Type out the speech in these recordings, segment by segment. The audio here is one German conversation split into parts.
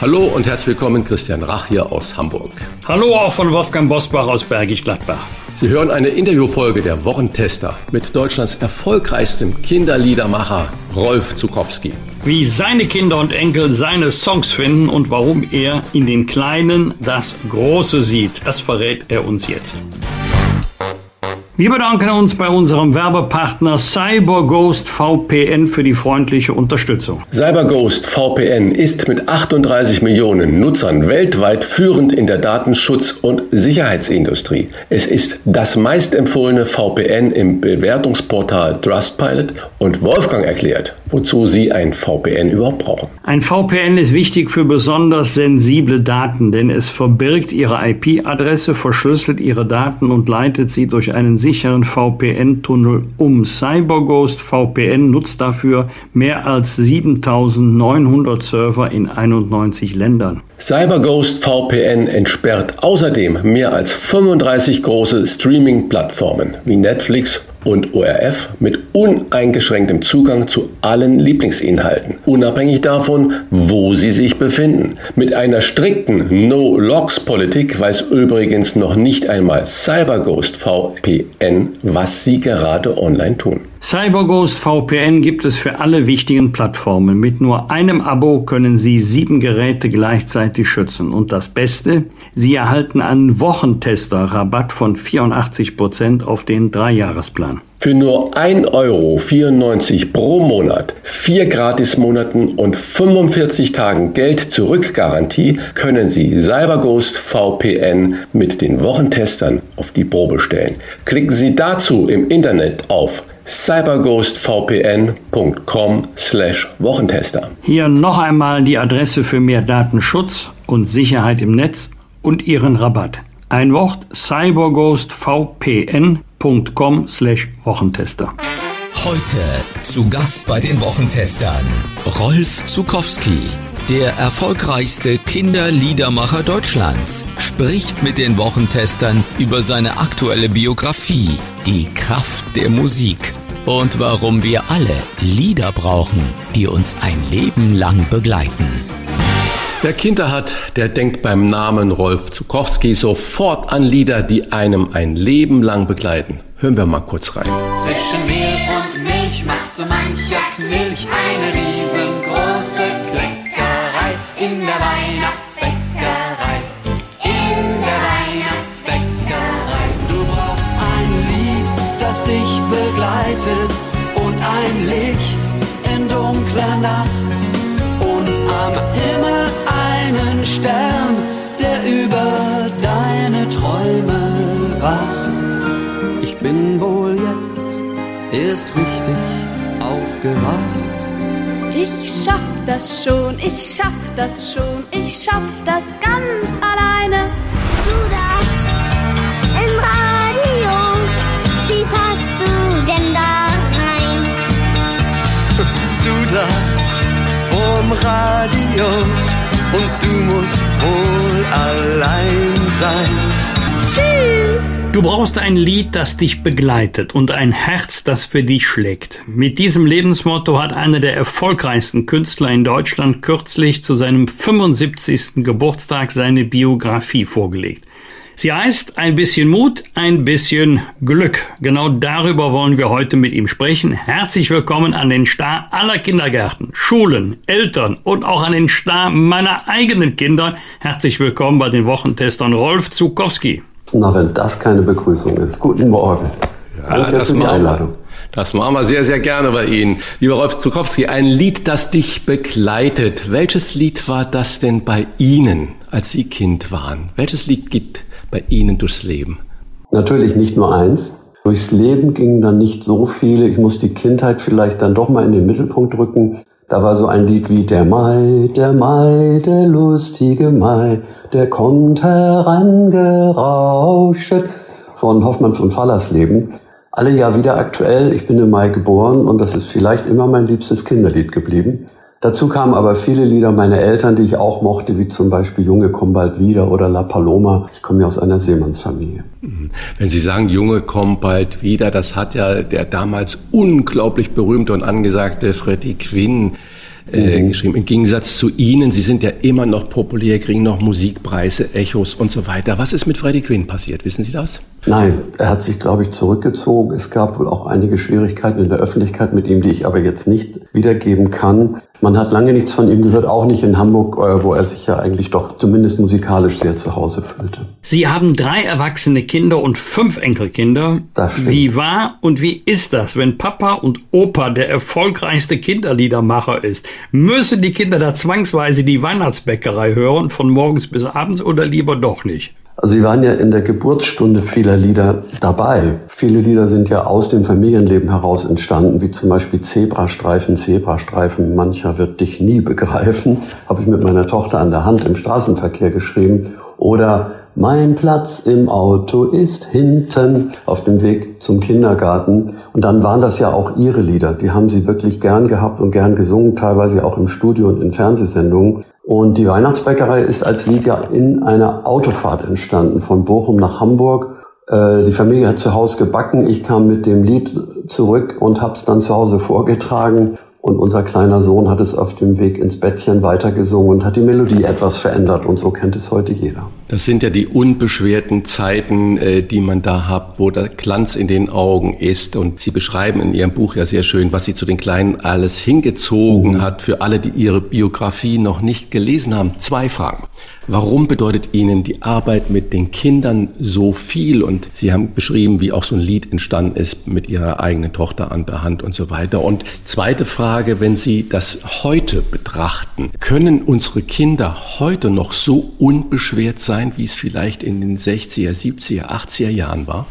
Hallo und herzlich willkommen, Christian Rach hier aus Hamburg. Hallo auch von Wolfgang Bosbach aus Bergisch Gladbach. Sie hören eine Interviewfolge der Wochentester mit Deutschlands erfolgreichstem Kinderliedermacher Rolf Zukowski. Wie seine Kinder und Enkel seine Songs finden und warum er in den Kleinen das Große sieht, das verrät er uns jetzt. Wir bedanken uns bei unserem Werbepartner CyberGhost VPN für die freundliche Unterstützung. CyberGhost VPN ist mit 38 Millionen Nutzern weltweit führend in der Datenschutz- und Sicherheitsindustrie. Es ist das meistempfohlene VPN im Bewertungsportal Trustpilot und Wolfgang erklärt, wozu Sie ein VPN überhaupt brauchen. Ein VPN ist wichtig für besonders sensible Daten, denn es verbirgt Ihre IP-Adresse, verschlüsselt Ihre Daten und leitet sie durch einen sicheren VPN-Tunnel um. CyberGhost VPN nutzt dafür mehr als 7900 Server in 91 Ländern. CyberGhost VPN entsperrt außerdem mehr als 35 große Streaming-Plattformen wie Netflix und ORF mit uneingeschränktem Zugang zu allen Lieblingsinhalten, unabhängig davon, wo sie sich befinden. Mit einer strikten No-Logs-Politik weiß übrigens noch nicht einmal CyberGhost VPN, was sie gerade online tun. CyberGhost VPN gibt es für alle wichtigen Plattformen. Mit nur einem Abo können Sie sieben Geräte gleichzeitig schützen. Und das Beste, Sie erhalten einen Wochentester-Rabatt von 84% auf den Dreijahresplan. Für nur 1,94 Euro pro Monat, vier Gratismonaten und 45 Tagen Geld zurück Garantie können Sie CyberGhost VPN mit den Wochentestern auf die Probe stellen. Klicken Sie dazu im Internet auf cyberghostvpn.com/wochentester. Hier noch einmal die Adresse für mehr Datenschutz und Sicherheit im Netz und Ihren Rabatt. Ein Wort cyberghostvpn.com/wochentester. Heute zu Gast bei den Wochentestern Rolf Zukowski. Der erfolgreichste Kinderliedermacher Deutschlands spricht mit den Wochentestern über seine aktuelle Biografie, die Kraft der Musik und warum wir alle Lieder brauchen, die uns ein Leben lang begleiten. Wer Kinder hat, der denkt beim Namen Rolf Zukowski sofort an Lieder, die einem ein Leben lang begleiten. Hören wir mal kurz rein. Zwischen Mehl und Milch macht so mancher aufgewacht. Ich schaff das schon, ich schaff das schon, ich schaff das ganz alleine. Du da im Radio, wie passt du denn da rein? Du da vorm Radio und du musst wohl allein sein. Du brauchst ein Lied, das dich begleitet und ein Herz, das für dich schlägt. Mit diesem Lebensmotto hat einer der erfolgreichsten Künstler in Deutschland kürzlich zu seinem 75. Geburtstag seine Biografie vorgelegt. Sie heißt Ein bisschen Mut, ein bisschen Glück. Genau darüber wollen wir heute mit ihm sprechen. Herzlich willkommen an den Star aller Kindergärten, Schulen, Eltern und auch an den Star meiner eigenen Kinder. Herzlich willkommen bei den Wochentestern Rolf Zukowski. Na, wenn das keine Begrüßung ist. Guten Morgen. Ja, Danke das für die. Einladung. Das machen wir sehr, sehr gerne bei Ihnen. Lieber Rolf Zukowski, ein Lied, das dich begleitet. Welches Lied war das denn bei Ihnen, als Sie Kind waren? Welches Lied geht bei Ihnen durchs Leben? Natürlich nicht nur eins. Durchs Leben gingen dann nicht so viele. Ich muss die Kindheit vielleicht dann doch mal in den Mittelpunkt rücken. Da war so ein Lied wie Der Mai, der Mai, der lustige Mai, der kommt herangerauschet von Hoffmann von Fallersleben. Alle Jahr wieder aktuell. Ich bin im Mai geboren und das ist vielleicht immer mein liebstes Kinderlied geblieben. Dazu kamen aber viele Lieder meiner Eltern, die ich auch mochte, wie zum Beispiel Junge komm bald wieder oder La Paloma. Ich komme ja aus einer Seemannsfamilie. Mhm. Wenn Sie sagen, Junge komm bald wieder, das hat ja der damals unglaublich berühmte und angesagte Freddie Quinn äh, mhm. geschrieben. Im Gegensatz zu Ihnen, Sie sind ja immer noch populär, kriegen noch Musikpreise, Echos und so weiter. Was ist mit Freddie Quinn passiert? Wissen Sie das? Nein, er hat sich, glaube ich, zurückgezogen. Es gab wohl auch einige Schwierigkeiten in der Öffentlichkeit mit ihm, die ich aber jetzt nicht wiedergeben kann. Man hat lange nichts von ihm gehört, auch nicht in Hamburg, äh, wo er sich ja eigentlich doch zumindest musikalisch sehr zu Hause fühlte. Sie haben drei erwachsene Kinder und fünf Enkelkinder. Das stimmt. Wie war und wie ist das, wenn Papa und Opa der erfolgreichste Kinderliedermacher ist? Müssen die Kinder da zwangsweise die Weihnachtsbäckerei hören, von morgens bis abends oder lieber doch nicht? Also Sie waren ja in der Geburtsstunde vieler Lieder dabei. Viele Lieder sind ja aus dem Familienleben heraus entstanden, wie zum Beispiel Zebrastreifen, Zebrastreifen, mancher wird dich nie begreifen, habe ich mit meiner Tochter an der Hand im Straßenverkehr geschrieben. Oder mein Platz im Auto ist hinten auf dem Weg zum Kindergarten. Und dann waren das ja auch ihre Lieder. Die haben sie wirklich gern gehabt und gern gesungen, teilweise auch im Studio und in Fernsehsendungen. Und die Weihnachtsbäckerei ist als Lied ja in einer Autofahrt entstanden, von Bochum nach Hamburg. Äh, die Familie hat zu Hause gebacken. Ich kam mit dem Lied zurück und habe es dann zu Hause vorgetragen. Und unser kleiner Sohn hat es auf dem Weg ins Bettchen weitergesungen und hat die Melodie etwas verändert. Und so kennt es heute jeder. Das sind ja die unbeschwerten Zeiten, äh, die man da hat, wo der Glanz in den Augen ist. Und Sie beschreiben in Ihrem Buch ja sehr schön, was Sie zu den Kleinen alles hingezogen mhm. hat. Für alle, die Ihre Biografie noch nicht gelesen haben. Zwei Fragen. Warum bedeutet Ihnen die Arbeit mit den Kindern so viel? Und Sie haben beschrieben, wie auch so ein Lied entstanden ist mit Ihrer eigenen Tochter an der Hand und so weiter. Und zweite Frage, wenn Sie das heute betrachten, können unsere Kinder heute noch so unbeschwert sein? Sein, wie es vielleicht in den 60er, 70er, 80er Jahren war?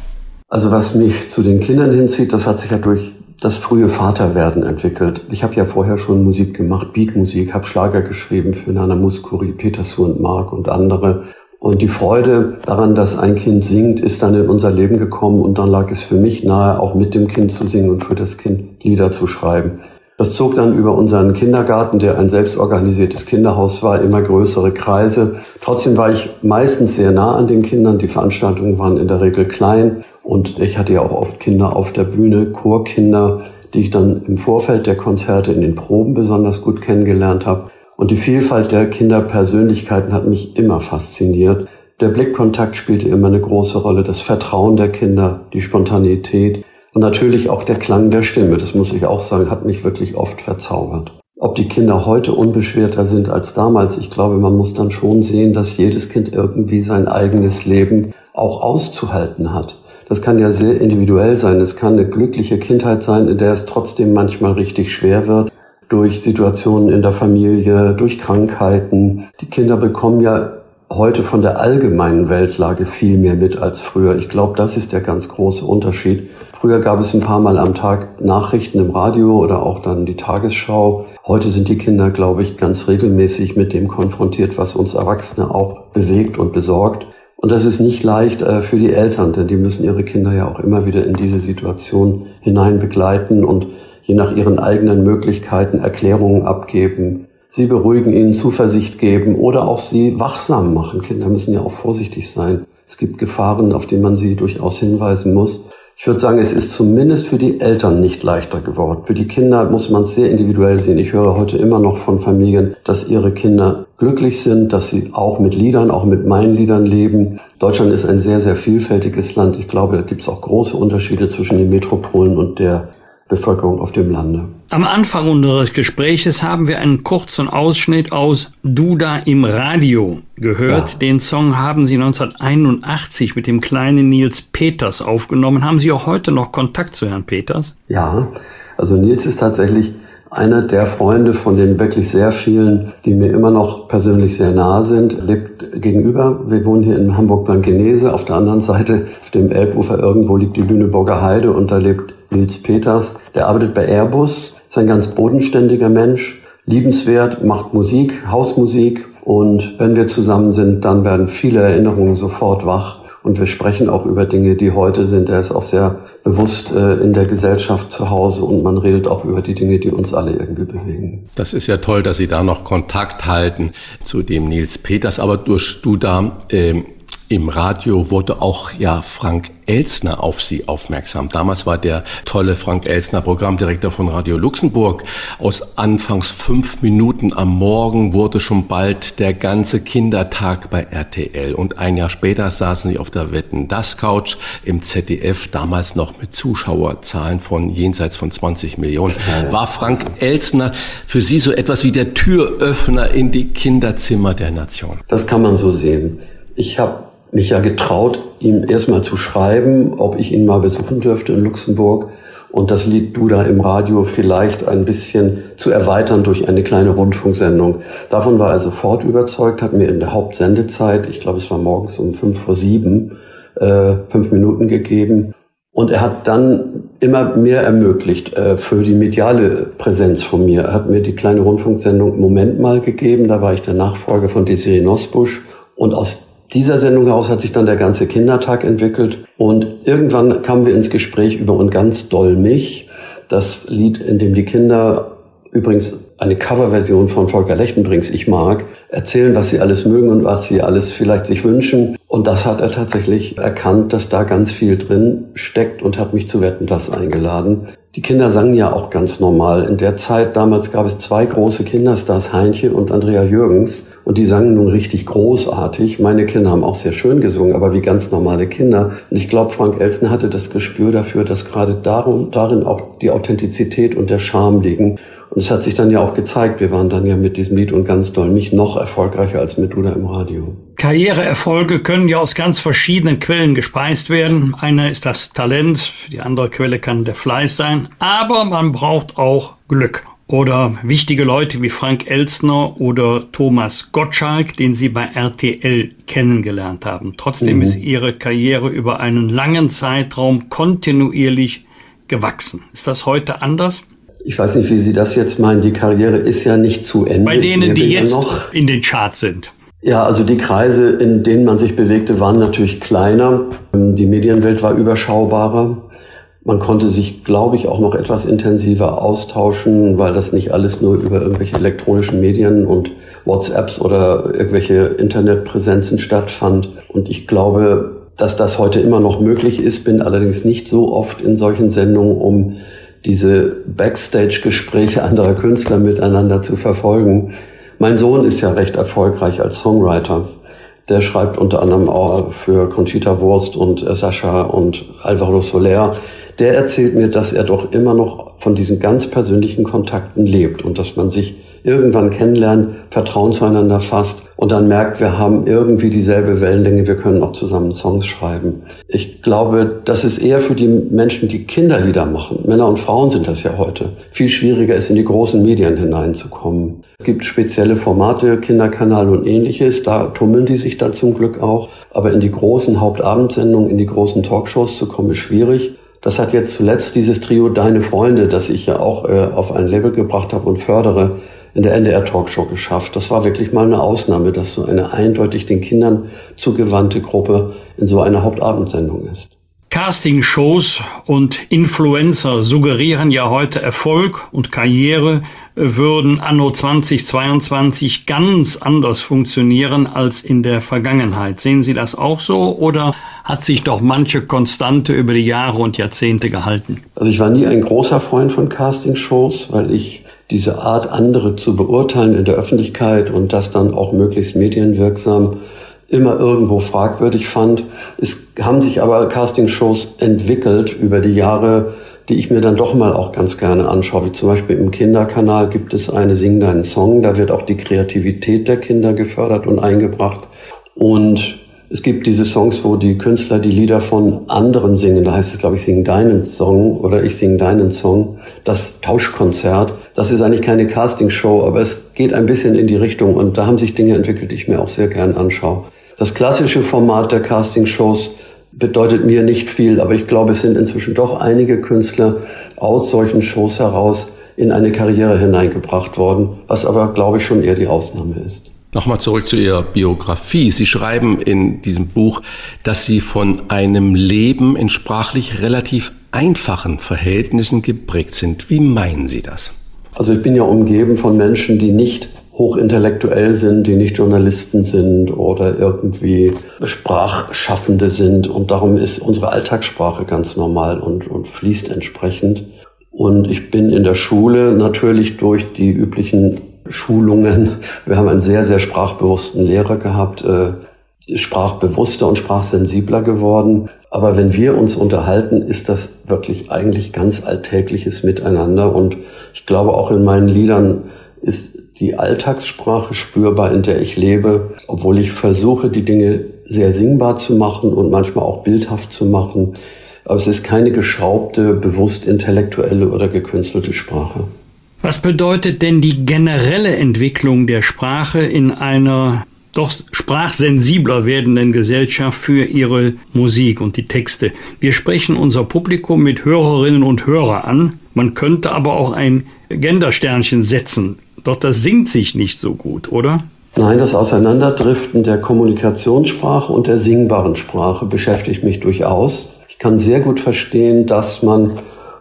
Also was mich zu den Kindern hinzieht, das hat sich ja durch das frühe Vaterwerden entwickelt. Ich habe ja vorher schon Musik gemacht, Beatmusik, habe Schlager geschrieben für Nana Muskuri, Peter und Mark und andere. Und die Freude daran, dass ein Kind singt, ist dann in unser Leben gekommen und dann lag es für mich nahe, auch mit dem Kind zu singen und für das Kind Lieder zu schreiben. Das zog dann über unseren Kindergarten, der ein selbstorganisiertes Kinderhaus war, immer größere Kreise. Trotzdem war ich meistens sehr nah an den Kindern. Die Veranstaltungen waren in der Regel klein und ich hatte ja auch oft Kinder auf der Bühne, Chorkinder, die ich dann im Vorfeld der Konzerte in den Proben besonders gut kennengelernt habe. Und die Vielfalt der Kinderpersönlichkeiten hat mich immer fasziniert. Der Blickkontakt spielte immer eine große Rolle, das Vertrauen der Kinder, die Spontanität, und natürlich auch der Klang der Stimme, das muss ich auch sagen, hat mich wirklich oft verzaubert. Ob die Kinder heute unbeschwerter sind als damals, ich glaube, man muss dann schon sehen, dass jedes Kind irgendwie sein eigenes Leben auch auszuhalten hat. Das kann ja sehr individuell sein. Es kann eine glückliche Kindheit sein, in der es trotzdem manchmal richtig schwer wird durch Situationen in der Familie, durch Krankheiten. Die Kinder bekommen ja heute von der allgemeinen Weltlage viel mehr mit als früher. Ich glaube, das ist der ganz große Unterschied. Früher gab es ein paar Mal am Tag Nachrichten im Radio oder auch dann die Tagesschau. Heute sind die Kinder, glaube ich, ganz regelmäßig mit dem konfrontiert, was uns Erwachsene auch bewegt und besorgt. Und das ist nicht leicht äh, für die Eltern, denn die müssen ihre Kinder ja auch immer wieder in diese Situation hinein begleiten und je nach ihren eigenen Möglichkeiten Erklärungen abgeben, sie beruhigen, ihnen Zuversicht geben oder auch sie wachsam machen. Kinder müssen ja auch vorsichtig sein. Es gibt Gefahren, auf die man sie durchaus hinweisen muss. Ich würde sagen, es ist zumindest für die Eltern nicht leichter geworden. Für die Kinder muss man es sehr individuell sehen. Ich höre heute immer noch von Familien, dass ihre Kinder glücklich sind, dass sie auch mit Liedern, auch mit meinen Liedern leben. Deutschland ist ein sehr, sehr vielfältiges Land. Ich glaube, da gibt es auch große Unterschiede zwischen den Metropolen und der Bevölkerung auf dem Lande. Am Anfang unseres Gespräches haben wir einen kurzen Ausschnitt aus Duda im Radio gehört. Ja. Den Song haben Sie 1981 mit dem kleinen Nils Peters aufgenommen. Haben Sie auch heute noch Kontakt zu Herrn Peters? Ja, also Nils ist tatsächlich einer der Freunde von den wirklich sehr vielen, die mir immer noch persönlich sehr nahe sind, lebt gegenüber. Wir wohnen hier in Hamburg-Blankenese. Auf der anderen Seite, auf dem Elbufer irgendwo liegt die Lüneburger Heide und da lebt Nils Peters. Der arbeitet bei Airbus, ist ein ganz bodenständiger Mensch, liebenswert, macht Musik, Hausmusik. Und wenn wir zusammen sind, dann werden viele Erinnerungen sofort wach. Und wir sprechen auch über Dinge, die heute sind. Er ist auch sehr bewusst äh, in der Gesellschaft zu Hause und man redet auch über die Dinge, die uns alle irgendwie bewegen. Das ist ja toll, dass Sie da noch Kontakt halten zu dem Nils Peters. Aber durch du da äh, im Radio wurde auch ja Frank Elsner auf sie aufmerksam. Damals war der tolle Frank Elsner Programmdirektor von Radio Luxemburg. Aus anfangs fünf Minuten am Morgen wurde schon bald der ganze Kindertag bei RTL. Und ein Jahr später saßen sie auf der Wetten das Couch im ZDF, damals noch mit Zuschauerzahlen von jenseits von 20 Millionen. War Frank Elsner für Sie so etwas wie der Türöffner in die Kinderzimmer der Nation? Das kann man so sehen. Ich habe mich ja getraut, ihm erstmal zu schreiben, ob ich ihn mal besuchen dürfte in Luxemburg und das Lied Duda im Radio vielleicht ein bisschen zu erweitern durch eine kleine Rundfunksendung. Davon war er sofort überzeugt, hat mir in der Hauptsendezeit, ich glaube es war morgens um fünf vor sieben, äh, fünf Minuten gegeben. Und er hat dann immer mehr ermöglicht äh, für die mediale Präsenz von mir. Er hat mir die kleine Rundfunksendung Moment mal gegeben, da war ich der Nachfolger von Desiree Nosbusch. Und aus dieser Sendung heraus hat sich dann der ganze Kindertag entwickelt und irgendwann kamen wir ins Gespräch über und ganz doll mich, das Lied, in dem die Kinder übrigens eine Coverversion von Volker Lechtenbrings Ich mag, erzählen, was sie alles mögen und was sie alles vielleicht sich wünschen. Und das hat er tatsächlich erkannt, dass da ganz viel drin steckt und hat mich zu Wetten das eingeladen. Die Kinder sangen ja auch ganz normal. In der Zeit damals gab es zwei große Kinderstars, Heinche und Andrea Jürgens. Und die sangen nun richtig großartig. Meine Kinder haben auch sehr schön gesungen, aber wie ganz normale Kinder. Und ich glaube, Frank Elsen hatte das Gespür dafür, dass gerade darum, darin auch die Authentizität und der Charme liegen. Und es hat sich dann ja auch gezeigt, wir waren dann ja mit diesem Lied und ganz doll mich noch erfolgreicher als mit Duda im Radio. Karriereerfolge können ja aus ganz verschiedenen Quellen gespeist werden. Eine ist das Talent, die andere Quelle kann der Fleiß sein, aber man braucht auch Glück. Oder wichtige Leute wie Frank Elstner oder Thomas Gottschalk, den Sie bei RTL kennengelernt haben. Trotzdem mhm. ist Ihre Karriere über einen langen Zeitraum kontinuierlich gewachsen. Ist das heute anders? Ich weiß nicht, wie Sie das jetzt meinen. Die Karriere ist ja nicht zu Ende. Bei denen, die jetzt noch in den Charts sind. Ja, also die Kreise, in denen man sich bewegte, waren natürlich kleiner. Die Medienwelt war überschaubarer. Man konnte sich, glaube ich, auch noch etwas intensiver austauschen, weil das nicht alles nur über irgendwelche elektronischen Medien und WhatsApps oder irgendwelche Internetpräsenzen stattfand. Und ich glaube, dass das heute immer noch möglich ist, bin allerdings nicht so oft in solchen Sendungen, um diese Backstage-Gespräche anderer Künstler miteinander zu verfolgen. Mein Sohn ist ja recht erfolgreich als Songwriter. Der schreibt unter anderem auch für Conchita Wurst und äh, Sascha und Alvaro Soler. Der erzählt mir, dass er doch immer noch von diesen ganz persönlichen Kontakten lebt und dass man sich irgendwann kennenlernen, Vertrauen zueinander fasst und dann merkt, wir haben irgendwie dieselbe Wellenlänge, wir können auch zusammen Songs schreiben. Ich glaube, das ist eher für die Menschen, die Kinderlieder machen. Männer und Frauen sind das ja heute. Viel schwieriger ist, in die großen Medien hineinzukommen. Es gibt spezielle Formate, Kinderkanal und ähnliches, da tummeln die sich da zum Glück auch. Aber in die großen Hauptabendsendungen, in die großen Talkshows zu kommen, ist schwierig. Das hat jetzt zuletzt dieses Trio Deine Freunde, das ich ja auch äh, auf ein Label gebracht habe und fördere, in der NDR Talkshow geschafft. Das war wirklich mal eine Ausnahme, dass so eine eindeutig den Kindern zugewandte Gruppe in so einer Hauptabendsendung ist. Casting-Shows und Influencer suggerieren ja heute Erfolg und Karriere würden anno 2022 ganz anders funktionieren als in der Vergangenheit. Sehen Sie das auch so oder hat sich doch manche Konstante über die Jahre und Jahrzehnte gehalten? Also ich war nie ein großer Freund von Casting-Shows, weil ich diese Art, andere zu beurteilen in der Öffentlichkeit und das dann auch möglichst medienwirksam immer irgendwo fragwürdig fand. Es haben sich aber Castingshows entwickelt über die Jahre, die ich mir dann doch mal auch ganz gerne anschaue. Wie zum Beispiel im Kinderkanal gibt es eine Sing deinen Song. Da wird auch die Kreativität der Kinder gefördert und eingebracht. Und es gibt diese Songs, wo die Künstler die Lieder von anderen singen. Da heißt es, glaube ich, Sing deinen Song oder Ich sing deinen Song. Das Tauschkonzert. Das ist eigentlich keine Castingshow, aber es geht ein bisschen in die Richtung und da haben sich Dinge entwickelt, die ich mir auch sehr gern anschaue. Das klassische Format der Castingshows bedeutet mir nicht viel, aber ich glaube, es sind inzwischen doch einige Künstler aus solchen Shows heraus in eine Karriere hineingebracht worden, was aber, glaube ich, schon eher die Ausnahme ist. Nochmal zurück zu Ihrer Biografie. Sie schreiben in diesem Buch, dass Sie von einem Leben in sprachlich relativ einfachen Verhältnissen geprägt sind. Wie meinen Sie das? Also ich bin ja umgeben von Menschen, die nicht hochintellektuell sind, die nicht Journalisten sind oder irgendwie Sprachschaffende sind. Und darum ist unsere Alltagssprache ganz normal und, und fließt entsprechend. Und ich bin in der Schule natürlich durch die üblichen Schulungen, wir haben einen sehr, sehr sprachbewussten Lehrer gehabt, äh, sprachbewusster und sprachsensibler geworden. Aber wenn wir uns unterhalten, ist das wirklich eigentlich ganz alltägliches Miteinander. Und ich glaube, auch in meinen Liedern ist die Alltagssprache spürbar, in der ich lebe, obwohl ich versuche, die Dinge sehr singbar zu machen und manchmal auch bildhaft zu machen. Aber es ist keine geschraubte, bewusst intellektuelle oder gekünstelte Sprache. Was bedeutet denn die generelle Entwicklung der Sprache in einer doch sprachsensibler werdenden Gesellschaft für ihre Musik und die Texte. Wir sprechen unser Publikum mit Hörerinnen und Hörer an. Man könnte aber auch ein Gendersternchen setzen. Doch das singt sich nicht so gut, oder? Nein, das Auseinanderdriften der Kommunikationssprache und der singbaren Sprache beschäftigt mich durchaus. Ich kann sehr gut verstehen, dass man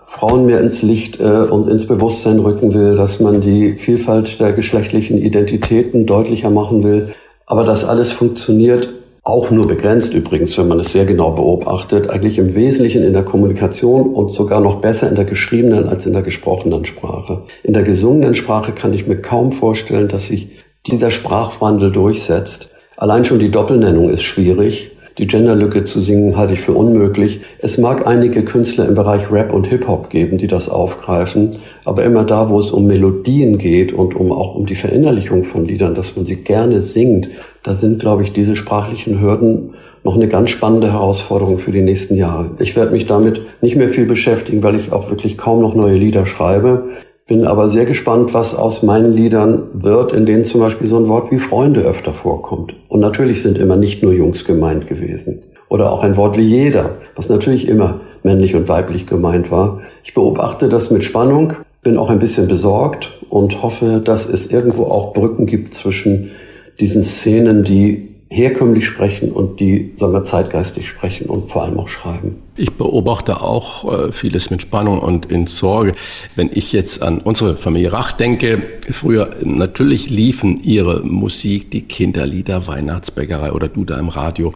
Frauen mehr ins Licht äh, und ins Bewusstsein rücken will, dass man die Vielfalt der geschlechtlichen Identitäten deutlicher machen will. Aber das alles funktioniert auch nur begrenzt übrigens, wenn man es sehr genau beobachtet, eigentlich im Wesentlichen in der Kommunikation und sogar noch besser in der geschriebenen als in der gesprochenen Sprache. In der gesungenen Sprache kann ich mir kaum vorstellen, dass sich dieser Sprachwandel durchsetzt. Allein schon die Doppelnennung ist schwierig. Die Genderlücke zu singen halte ich für unmöglich. Es mag einige Künstler im Bereich Rap und Hip-Hop geben, die das aufgreifen, aber immer da, wo es um Melodien geht und um auch um die Verinnerlichung von Liedern, dass man sie gerne singt, da sind, glaube ich, diese sprachlichen Hürden noch eine ganz spannende Herausforderung für die nächsten Jahre. Ich werde mich damit nicht mehr viel beschäftigen, weil ich auch wirklich kaum noch neue Lieder schreibe. Bin aber sehr gespannt, was aus meinen Liedern wird, in denen zum Beispiel so ein Wort wie Freunde öfter vorkommt. Und natürlich sind immer nicht nur Jungs gemeint gewesen. Oder auch ein Wort wie jeder, was natürlich immer männlich und weiblich gemeint war. Ich beobachte das mit Spannung, bin auch ein bisschen besorgt und hoffe, dass es irgendwo auch Brücken gibt zwischen diesen Szenen, die herkömmlich sprechen und die, sagen wir, zeitgeistig sprechen und vor allem auch schreiben. Ich beobachte auch äh, vieles mit Spannung und in Sorge. Wenn ich jetzt an unsere Familie Rach denke, früher natürlich liefen ihre Musik, die Kinderlieder, Weihnachtsbäckerei oder Du da im Radio.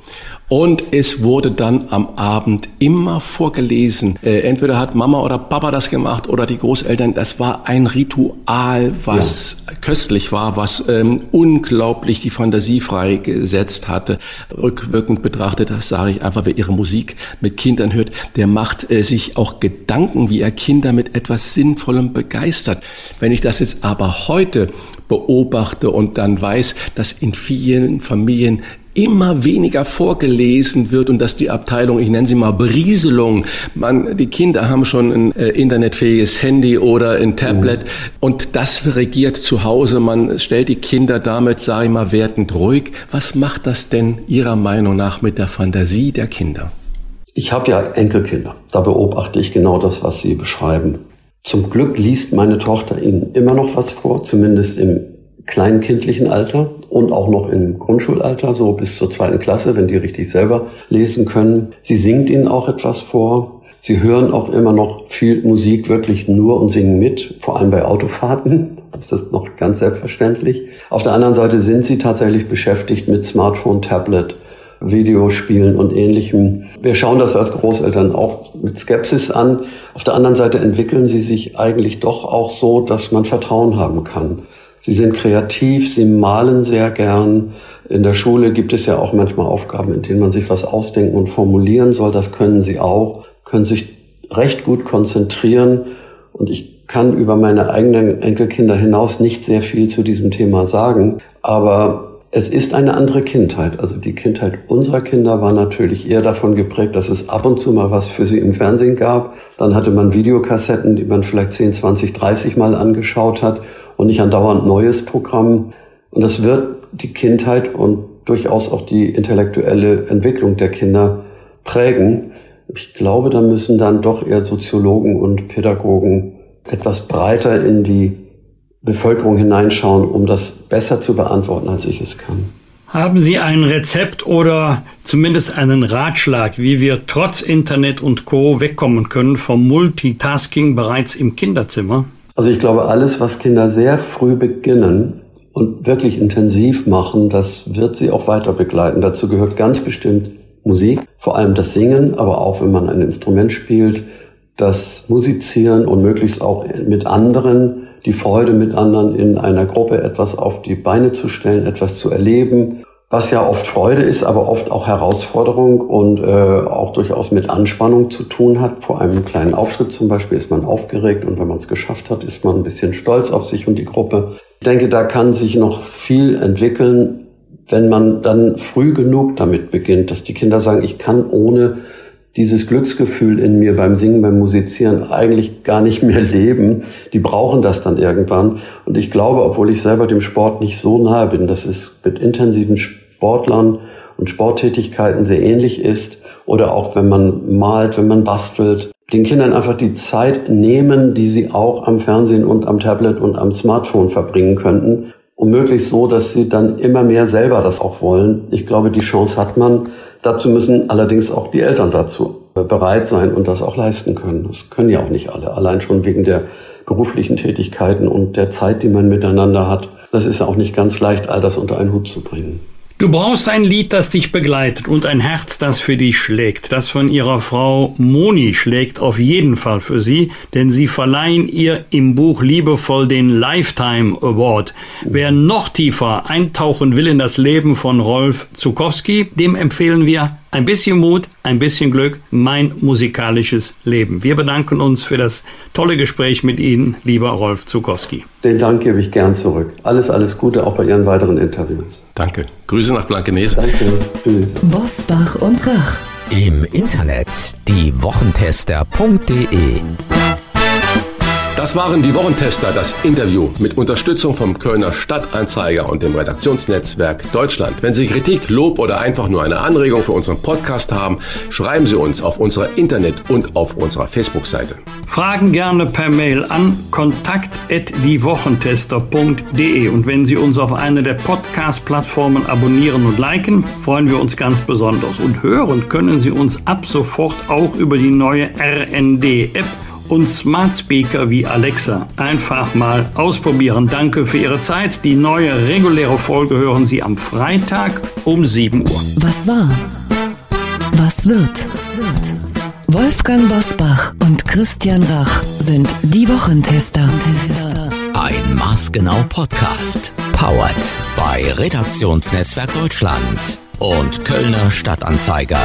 Und es wurde dann am Abend immer vorgelesen. Äh, entweder hat Mama oder Papa das gemacht oder die Großeltern. Das war ein Ritual, was ja. köstlich war, was ähm, unglaublich die Fantasie freigesetzt hatte. Rückwirkend betrachtet, das sage ich einfach, wer ihre Musik mit Kindern hört, der macht äh, sich auch Gedanken, wie er Kinder mit etwas Sinnvollem begeistert. Wenn ich das jetzt aber heute beobachte und dann weiß, dass in vielen Familien immer weniger vorgelesen wird und dass die Abteilung, ich nenne sie mal Berieselung, man, die Kinder haben schon ein äh, internetfähiges Handy oder ein Tablet mhm. und das regiert zu Hause. Man stellt die Kinder damit, sage ich mal, wertend ruhig. Was macht das denn Ihrer Meinung nach mit der Fantasie der Kinder? Ich habe ja Enkelkinder. Da beobachte ich genau das, was Sie beschreiben. Zum Glück liest meine Tochter Ihnen immer noch was vor, zumindest im kleinkindlichen Alter und auch noch im Grundschulalter, so bis zur zweiten Klasse, wenn die richtig selber lesen können. Sie singt Ihnen auch etwas vor. Sie hören auch immer noch viel Musik wirklich nur und singen mit, vor allem bei Autofahrten. Das ist noch ganz selbstverständlich. Auf der anderen Seite sind Sie tatsächlich beschäftigt mit Smartphone, Tablet, Videospielen und ähnlichem. Wir schauen das als Großeltern auch mit Skepsis an. Auf der anderen Seite entwickeln sie sich eigentlich doch auch so, dass man Vertrauen haben kann. Sie sind kreativ, sie malen sehr gern. In der Schule gibt es ja auch manchmal Aufgaben, in denen man sich was ausdenken und formulieren soll. Das können sie auch, können sich recht gut konzentrieren. Und ich kann über meine eigenen Enkelkinder hinaus nicht sehr viel zu diesem Thema sagen. Aber es ist eine andere Kindheit. Also die Kindheit unserer Kinder war natürlich eher davon geprägt, dass es ab und zu mal was für sie im Fernsehen gab. Dann hatte man Videokassetten, die man vielleicht 10, 20, 30 Mal angeschaut hat und nicht andauernd neues Programm. Und das wird die Kindheit und durchaus auch die intellektuelle Entwicklung der Kinder prägen. Ich glaube, da müssen dann doch eher Soziologen und Pädagogen etwas breiter in die Bevölkerung hineinschauen, um das besser zu beantworten, als ich es kann. Haben Sie ein Rezept oder zumindest einen Ratschlag, wie wir trotz Internet und Co wegkommen können vom Multitasking bereits im Kinderzimmer? Also ich glaube, alles, was Kinder sehr früh beginnen und wirklich intensiv machen, das wird sie auch weiter begleiten. Dazu gehört ganz bestimmt Musik, vor allem das Singen, aber auch wenn man ein Instrument spielt, das Musizieren und möglichst auch mit anderen, die Freude mit anderen in einer Gruppe etwas auf die Beine zu stellen, etwas zu erleben, was ja oft Freude ist, aber oft auch Herausforderung und äh, auch durchaus mit Anspannung zu tun hat. Vor einem kleinen Auftritt zum Beispiel ist man aufgeregt und wenn man es geschafft hat, ist man ein bisschen stolz auf sich und die Gruppe. Ich denke, da kann sich noch viel entwickeln, wenn man dann früh genug damit beginnt, dass die Kinder sagen, ich kann ohne dieses Glücksgefühl in mir beim Singen, beim Musizieren eigentlich gar nicht mehr leben. Die brauchen das dann irgendwann. Und ich glaube, obwohl ich selber dem Sport nicht so nahe bin, dass es mit intensiven Sportlern und Sporttätigkeiten sehr ähnlich ist. Oder auch wenn man malt, wenn man bastelt. Den Kindern einfach die Zeit nehmen, die sie auch am Fernsehen und am Tablet und am Smartphone verbringen könnten. Und möglichst so, dass sie dann immer mehr selber das auch wollen. Ich glaube, die Chance hat man. Dazu müssen allerdings auch die Eltern dazu bereit sein und das auch leisten können. Das können ja auch nicht alle, allein schon wegen der beruflichen Tätigkeiten und der Zeit, die man miteinander hat. Das ist ja auch nicht ganz leicht, all das unter einen Hut zu bringen. Du brauchst ein Lied, das dich begleitet und ein Herz, das für dich schlägt. Das von ihrer Frau Moni schlägt auf jeden Fall für sie, denn sie verleihen ihr im Buch liebevoll den Lifetime Award. Wer noch tiefer eintauchen will in das Leben von Rolf Zukowski, dem empfehlen wir ein bisschen Mut, ein bisschen Glück, mein musikalisches Leben. Wir bedanken uns für das tolle Gespräch mit Ihnen, lieber Rolf Zukowski. Den Dank gebe ich gern zurück. Alles, alles Gute auch bei Ihren weiteren Interviews. Danke. Grüße nach Blankenese. Danke. Tschüss. Bosbach und Rach. Im Internet diewochentester.de Das waren die Wochentester, das Interview mit Unterstützung vom Kölner Stadtanzeiger und dem Redaktionsnetzwerk Deutschland. Wenn Sie Kritik, Lob oder einfach nur eine Anregung für unseren Podcast haben, schreiben Sie uns auf unserer Internet- und auf unserer Facebook-Seite. Fragen gerne per Mail an kontakt@diewochentester.de und wenn Sie uns auf einer der Podcast-Plattformen abonnieren und liken, freuen wir uns ganz besonders. Und hören können Sie uns ab sofort auch über die neue RND-App und Smart Speaker wie Alexa einfach mal ausprobieren. Danke für Ihre Zeit. Die neue reguläre Folge hören Sie am Freitag um 7 Uhr. Was war? Was wird? Wolfgang Bosbach und Christian Rach sind die Wochentester. Ein Maßgenau Podcast. Powered bei Redaktionsnetzwerk Deutschland und Kölner Stadtanzeiger.